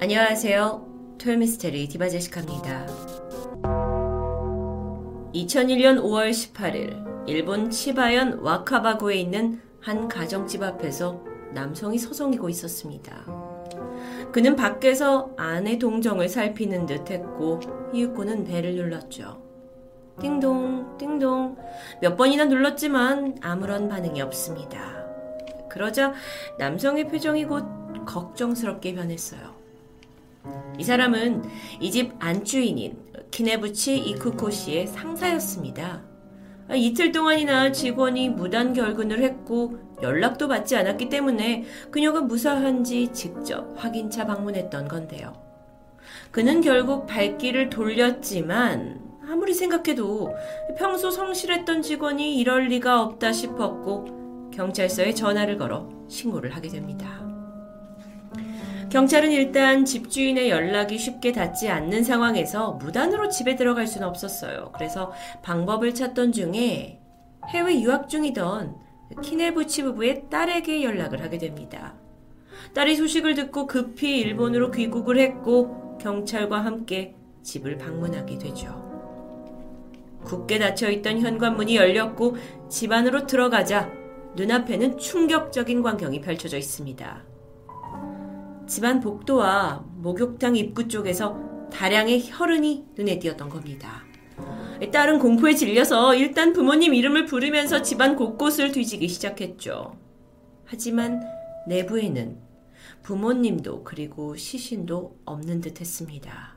안녕하세요. 토요미스테리 디바제시카입니다. 2001년 5월 18일 일본 치바현 와카바구에 있는 한 가정집 앞에서 남성이 서성이고 있었습니다. 그는 밖에서 아내 동정을 살피는 듯 했고 이윽고는 배를 눌렀죠. 띵동, 띵동. 몇 번이나 눌렀지만 아무런 반응이 없습니다. 그러자 남성의 표정이 곧 걱정스럽게 변했어요. 이 사람은 이 집 안주인인 키네부치 이쿠코 씨의 상사였습니다. 이틀 동안이나 직원이 무단 결근을 했고 연락도 받지 않았기 때문에 그녀가 무사한지 직접 확인차 방문했던 건데요. 그는 결국 발길을 돌렸지만 아무리 생각해도 평소 성실했던 직원이 이럴 리가 없다 싶었고 경찰서에 전화를 걸어 신고를 하게 됩니다. 경찰은 일단 집주인의 연락이 쉽게 닿지 않는 상황에서 무단으로 집에 들어갈 수는 없었어요. 그래서 방법을 찾던 중에 해외 유학 중이던 키네부치 부부의 딸에게 연락을 하게 됩니다. 딸이 소식을 듣고 급히 일본으로 귀국을 했고 경찰과 함께 집을 방문하게 되죠. 굳게 닫혀있던 현관문이 열렸고 집 안으로 들어가자 눈앞에는 충격적인 광경이 펼쳐져 있습니다. 집안 복도와 목욕탕 입구 쪽에서 다량의 혈흔이 눈에 띄었던 겁니다. 딸은 공포에 질려서 일단 부모님 이름을 부르면서 집안 곳곳을 뒤지기 시작했죠. 하지만 내부에는 부모님도 그리고 시신도 없는 듯 했습니다.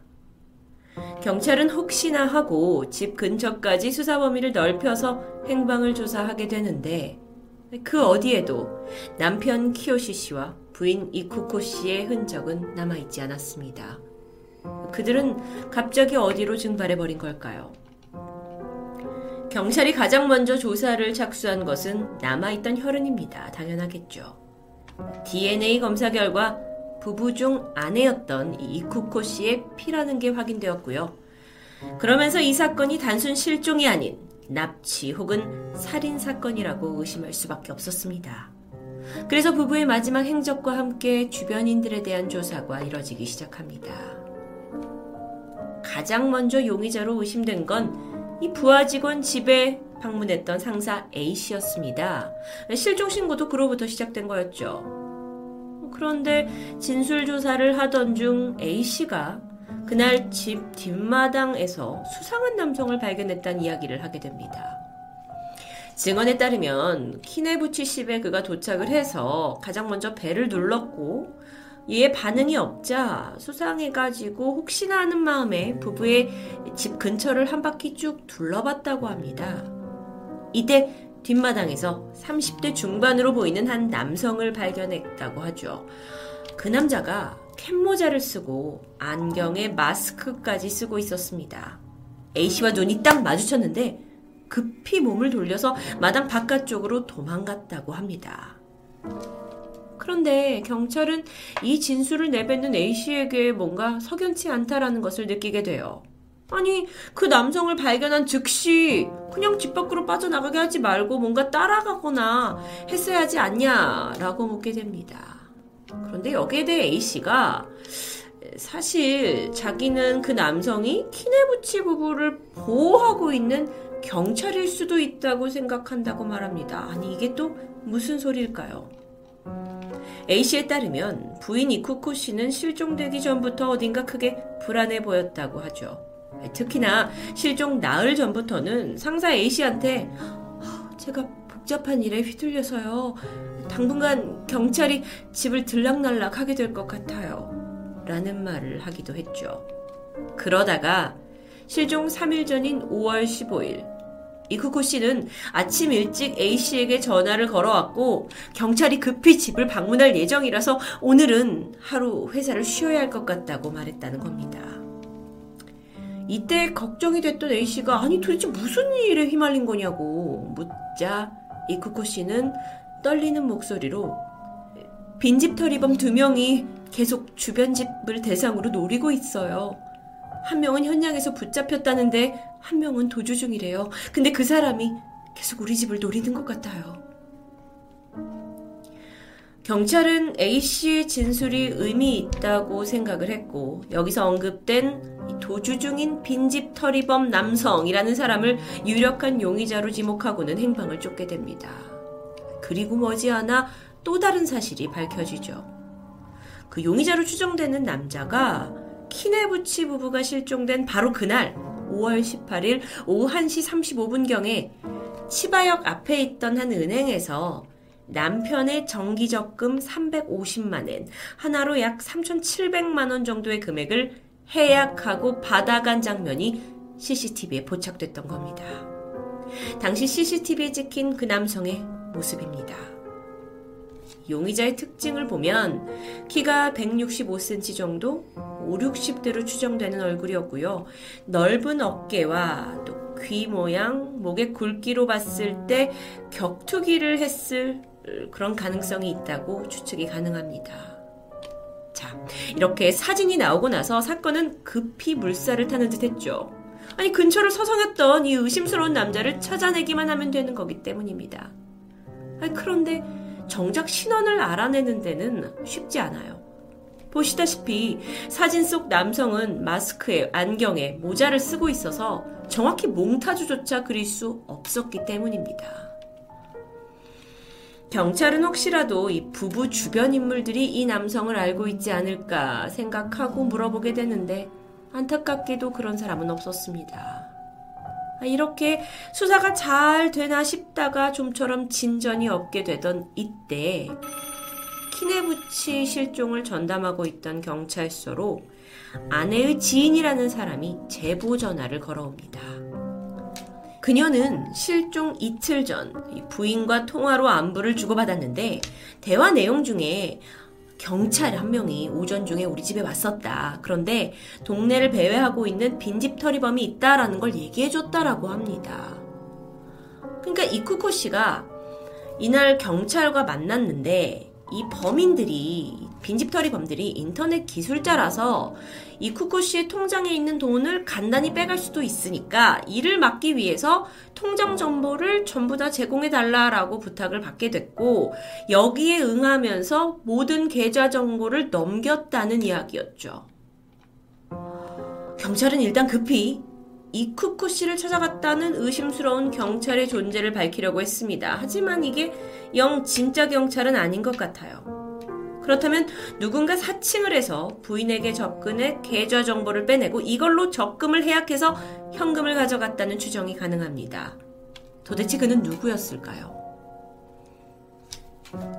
경찰은 혹시나 하고 집 근처까지 수사 범위를 넓혀서 행방을 조사하게 되는데 그 어디에도 남편 키요시 씨와 부인 이쿠코 씨의 흔적은 남아있지 않았습니다. 그들은 갑자기 어디로 증발해버린 걸까요? 경찰이 가장 먼저 조사를 착수한 것은 남아있던 혈흔입니다. 당연하겠죠. DNA 검사 결과 부부 중 아내였던 이쿠코 씨의 피라는 게 확인되었고요. 그러면서 이 사건이 단순 실종이 아닌 납치 혹은 살인 사건이라고 의심할 수밖에 없었습니다. 그래서 부부의 마지막 행적과 함께 주변인들에 대한 조사가 이뤄지기 시작합니다. 가장 먼저 용의자로 의심된 건 이 부하 직원 집에 방문했던 상사 A씨였습니다. 실종 신고도 그로부터 시작된 거였죠. 그런데 진술 조사를 하던 중 A씨가 그날 집 뒷마당에서 수상한 남성을 발견했다는 이야기를 하게 됩니다. 증언에 따르면 키네부치 집에 그가 도착을 해서 가장 먼저 배를 눌렀고 이에 반응이 없자 수상해가지고 혹시나 하는 마음에 부부의 집 근처를 한 바퀴 쭉 둘러봤다고 합니다. 이때 뒷마당에서 30대 중반으로 보이는 한 남성을 발견했다고 하죠. 그 남자가 캡모자를 쓰고 안경에 마스크까지 쓰고 있었습니다. A씨와 눈이 딱 마주쳤는데 급히 몸을 돌려서 마당 바깥쪽으로 도망갔다고 합니다. 그런데 경찰은 이 진술을 내뱉는 A씨에게 뭔가 석연치 않다라는 것을 느끼게 돼요. 아니, 그 남성을 발견한 즉시 그냥 집 밖으로 빠져나가게 하지 말고 뭔가 따라가거나 했어야 하지 않냐라고 묻게 됩니다. 그런데 여기에 대해 A씨가 사실 자기는 그 남성이 키네부치 부부를 보호하고 있는 경찰일 수도 있다고 생각한다고 말합니다. 아니, 이게 또 무슨 소리일까요? A씨에 따르면 부인 이쿠코 씨는 실종되기 전부터 어딘가 크게 불안해 보였다고 하죠. 특히나 실종 나흘 전부터는 상사 A씨한테 제가 복잡한 일에 휘둘려서요. 당분간 경찰이 집을 들락날락 하게 될 것 같아요. 라는 말을 하기도 했죠. 그러다가 실종 3일 전인 5월 15일 이쿠코 씨는 아침 일찍 A씨에게 전화를 걸어왔고 경찰이 급히 집을 방문할 예정이라서 오늘은 하루 회사를 쉬어야 할 것 같다고 말했다는 겁니다. 이때 걱정이 됐던 A씨가 아니 도대체 무슨 일에 휘말린 거냐고 묻자 이쿠코 씨는 떨리는 목소리로 빈집 털이범 두 명이 계속 주변 집을 대상으로 노리고 있어요. 한 명은 현장에서 붙잡혔다는데 한 명은 도주 중이래요. 근데 그 사람이 계속 우리 집을 노리는 것 같아요. 경찰은 A씨의 진술이 의미 있다고 생각을 했고 여기서 언급된 도주 중인 빈집 털이범 남성이라는 사람을 유력한 용의자로 지목하고는 행방을 쫓게 됩니다. 그리고 머지않아 또 다른 사실이 밝혀지죠. 그 용의자로 추정되는 남자가 키네부치 부부가 실종된 바로 그날 5월 18일 오후 1시 35분경에 치바역 앞에 있던 한 은행에서 남편의 정기적금 350만엔, 하나로 약 3,700만원 정도의 금액을 해약하고 받아간 장면이 CCTV에 포착됐던 겁니다. 당시 CCTV에 찍힌 그 남성의 모습입니다. 용의자의 특징을 보면 키가 165cm 정도, 5, 60대로 추정되는 얼굴이었고요. 넓은 어깨와 또 귀 모양, 목의 굵기로 봤을 때 격투기를 했을 그런 가능성이 있다고 추측이 가능합니다. 자, 이렇게 사진이 나오고 나서 사건은 급히 물살을 타는 듯 했죠. 아니, 근처를 서성였던 이 의심스러운 남자를 찾아내기만 하면 되는 거기 때문입니다. 아니, 그런데 정작 신원을 알아내는 데는 쉽지 않아요. 보시다시피 사진 속 남성은 마스크에 안경에 모자를 쓰고 있어서 정확히 몽타주조차 그릴 수 없었기 때문입니다. 경찰은 혹시라도 이 부부 주변 인물들이 이 남성을 알고 있지 않을까 생각하고 물어보게 되는데 안타깝게도 그런 사람은 없었습니다. 아, 이렇게 수사가 잘 되나 싶다가 좀처럼 진전이 없게 되던 이때 키네부치 실종을 전담하고 있던 경찰서로 아내의 지인이라는 사람이 제보 전화를 걸어옵니다. 그녀는 실종 이틀 전 부인과 통화로 안부를 주고받았는데 대화 내용 중에 경찰 한 명이 오전 중에 우리 집에 왔었다. 그런데 동네를 배회하고 있는 빈집 털이범이 있다라는 걸 얘기해줬다라고 합니다. 그러니까 이쿠코 씨가 이날 경찰과 만났는데 이 범인들이 빈집털이 범들이 인터넷 기술자라서 이 쿠쿠 씨의 통장에 있는 돈을 간단히 빼갈 수도 있으니까 이를 막기 위해서 통장 정보를 전부 다 제공해 달라라고 부탁을 받게 됐고 여기에 응하면서 모든 계좌 정보를 넘겼다는 이야기였죠. 경찰은 일단 급히 이 쿠쿠 씨를 찾아갔다는 의심스러운 경찰의 존재를 밝히려고 했습니다. 하지만 이게 영 진짜 경찰은 아닌 것 같아요. 그렇다면 누군가 사칭을 해서 부인에게 접근해 계좌 정보를 빼내고 이걸로 적금을 해약해서 현금을 가져갔다는 추정이 가능합니다. 도대체 그는 누구였을까요?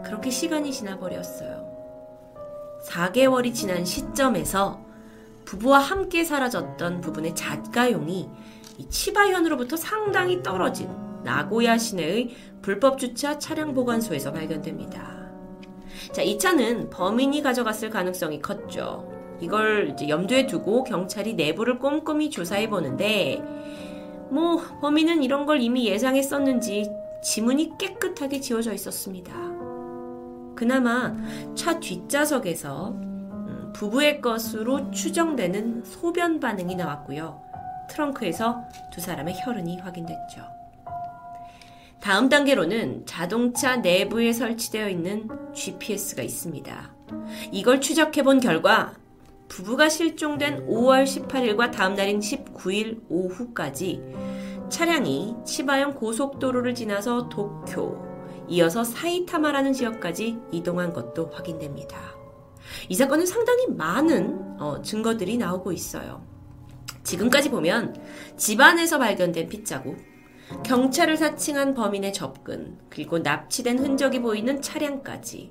그렇게 시간이 지나버렸어요. 4개월이 지난 시점에서 부부와 함께 사라졌던 부분의 잣가용이 치바현으로부터 상당히 떨어진 나고야 시내의 불법 주차 차량 보관소에서 발견됩니다. 자, 이 차는 범인이 가져갔을 가능성이 컸죠. 이걸 이제 염두에 두고 경찰이 내부를 꼼꼼히 조사해 보는데, 뭐, 범인은 이런 걸 이미 예상했었는지 지문이 깨끗하게 지워져 있었습니다. 그나마 차 뒷좌석에서 부부의 것으로 추정되는 소변 반응이 나왔고요. 트렁크에서 두 사람의 혈흔이 확인됐죠. 다음 단계로는 자동차 내부에 설치되어 있는 GPS가 있습니다. 이걸 추적해 본 결과 부부가 실종된 5월 18일과 다음 날인 19일 오후까지 차량이 치바현 고속도로를 지나서 도쿄, 이어서 사이타마라는 지역까지 이동한 것도 확인됩니다. 이 사건은 상당히 많은 어, 증거들이 나오고 있어요. 지금까지 보면 집안에서 발견된 핏자국, 경찰을 사칭한 범인의 접근, 그리고 납치된 흔적이 보이는 차량까지.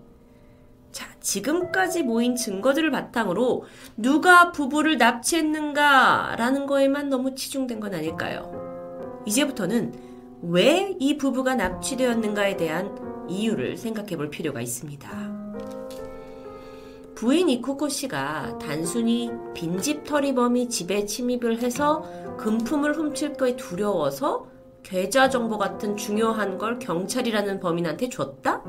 자, 지금까지 모인 증거들을 바탕으로 누가 부부를 납치했는가라는 거에만 너무 치중된 건 아닐까요? 이제부터는 왜 이 부부가 납치되었는가에 대한 이유를 생각해 볼 필요가 있습니다. 부인 이쿠코 씨가 단순히 빈집 털이범이 집에 침입을 해서 금품을 훔칠 거에 두려워서 계좌 정보 같은 중요한 걸 경찰이라는 범인한테 줬다?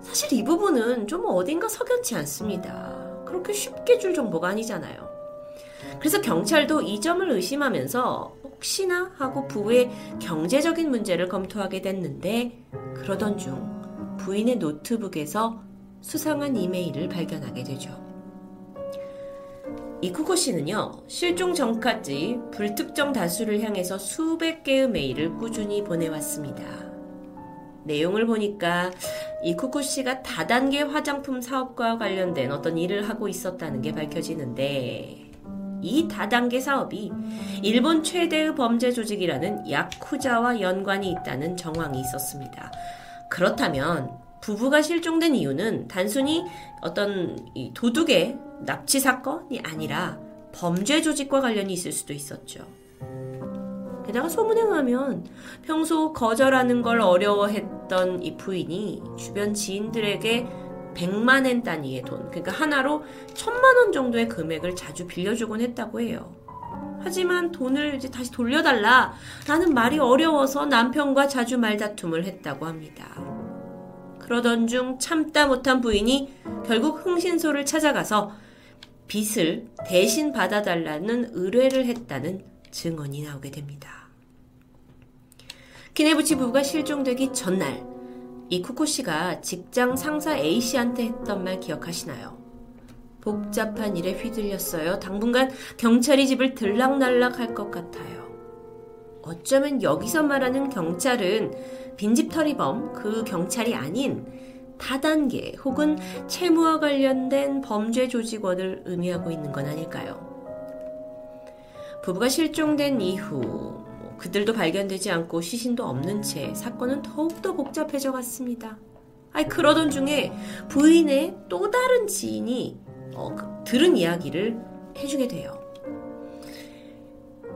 사실 이 부분은 좀 어딘가 석연치 않습니다. 그렇게 쉽게 줄 정보가 아니잖아요. 그래서 경찰도 이 점을 의심하면서 혹시나 하고 부부의 경제적인 문제를 검토하게 됐는데 그러던 중 부인의 노트북에서 수상한 이메일을 발견하게 되죠. 이쿠코 씨는요, 실종 전까지 불특정 다수를 향해서 수백 개의 메일을 꾸준히 보내왔습니다. 내용을 보니까 이쿠코 씨가 다단계 화장품 사업과 관련된 어떤 일을 하고 있었다는 게 밝혀지는데, 이 다단계 사업이 일본 최대의 범죄 조직이라는 야쿠자와 연관이 있다는 정황이 있었습니다. 그렇다면 부부가 실종된 이유는 단순히 어떤 도둑의 납치 사건이 아니라 범죄 조직과 관련이 있을 수도 있었죠. 게다가 소문에 의하면 평소 거절하는 걸 어려워했던 이 부인이 주변 지인들에게 100만 엔 단위의 돈, 그러니까 하나로 천만 원 정도의 금액을 자주 빌려주곤 했다고 해요. 하지만 돈을 이제 다시 돌려달라 라는 말이 어려워서 남편과 자주 말다툼을 했다고 합니다. 그러던 중 참다 못한 부인이 결국 흥신소를 찾아가서 빚을 대신 받아달라는 의뢰를 했다는 증언이 나오게 됩니다. 키네부치 부부가 실종되기 전날 이 쿠코 씨가 직장 상사 A 씨한테 했던 말 기억하시나요? 복잡한 일에 휘둘렸어요. 당분간 경찰이 집을 들락날락 할 것 같아요. 어쩌면 여기서 말하는 경찰은 빈집털이범 그 경찰이 아닌 다단계 혹은 채무와 관련된 범죄 조직원을 의미하고 있는 건 아닐까요? 부부가 실종된 이후 뭐 그들도 발견되지 않고 시신도 없는 채 사건은 더욱더 복잡해져 갔습니다. 아니 그러던 중에 부인의 또 다른 지인이 어, 그, 들은 이야기를 해주게 돼요.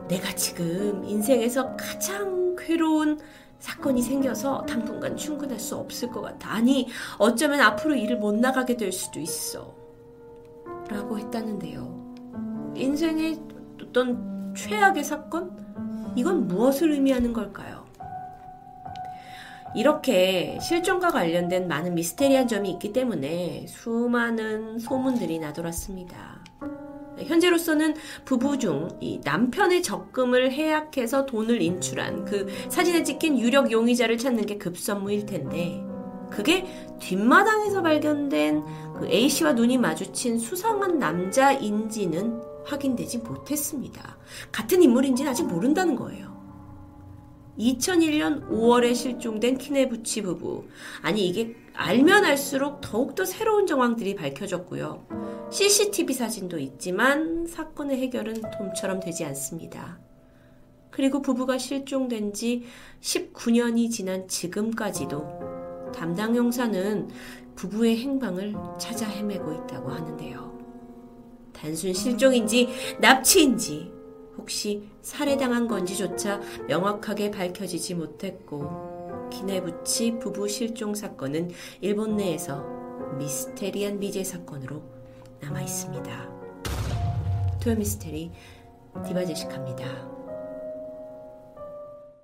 내가 지금 인생에서 가장 괴로운 사건이 생겨서 당분간 출근할 수 없을 것 같아. 아니, 어쩌면 앞으로 일을 못 나가게 될 수도 있어. 라고 했다는데요. 인생의 어떤 최악의 사건? 이건 무엇을 의미하는 걸까요? 이렇게 실종과 관련된 많은 미스테리한 점이 있기 때문에 수많은 소문들이 나돌았습니다. 현재로서는 부부 중 남편의 적금을 해약해서 돈을 인출한 그 사진에 찍힌 유력 용의자를 찾는 게 급선무일 텐데 그게 뒷마당에서 발견된 그 A씨와 눈이 마주친 수상한 남자인지는 확인되지 못했습니다. 같은 인물인지는 아직 모른다는 거예요. 2001년 5월에 실종된 키네부치 부부. 아니, 이게 알면 알수록 더욱더 새로운 정황들이 밝혀졌고요. CCTV 사진도 있지만 사건의 해결은 돔처럼 되지 않습니다. 그리고 부부가 실종된 지 19년이 지난 지금까지도 담당 형사는 부부의 행방을 찾아 헤매고 있다고 하는데요. 단순 실종인지 납치인지 혹시 살해당한 건지조차 명확하게 밝혀지지 못했고 기네부치 부부 실종 사건은 일본 내에서 미스테리한 미제 사건으로 남아 있습니다. 토요미스테리 디바제식합니다.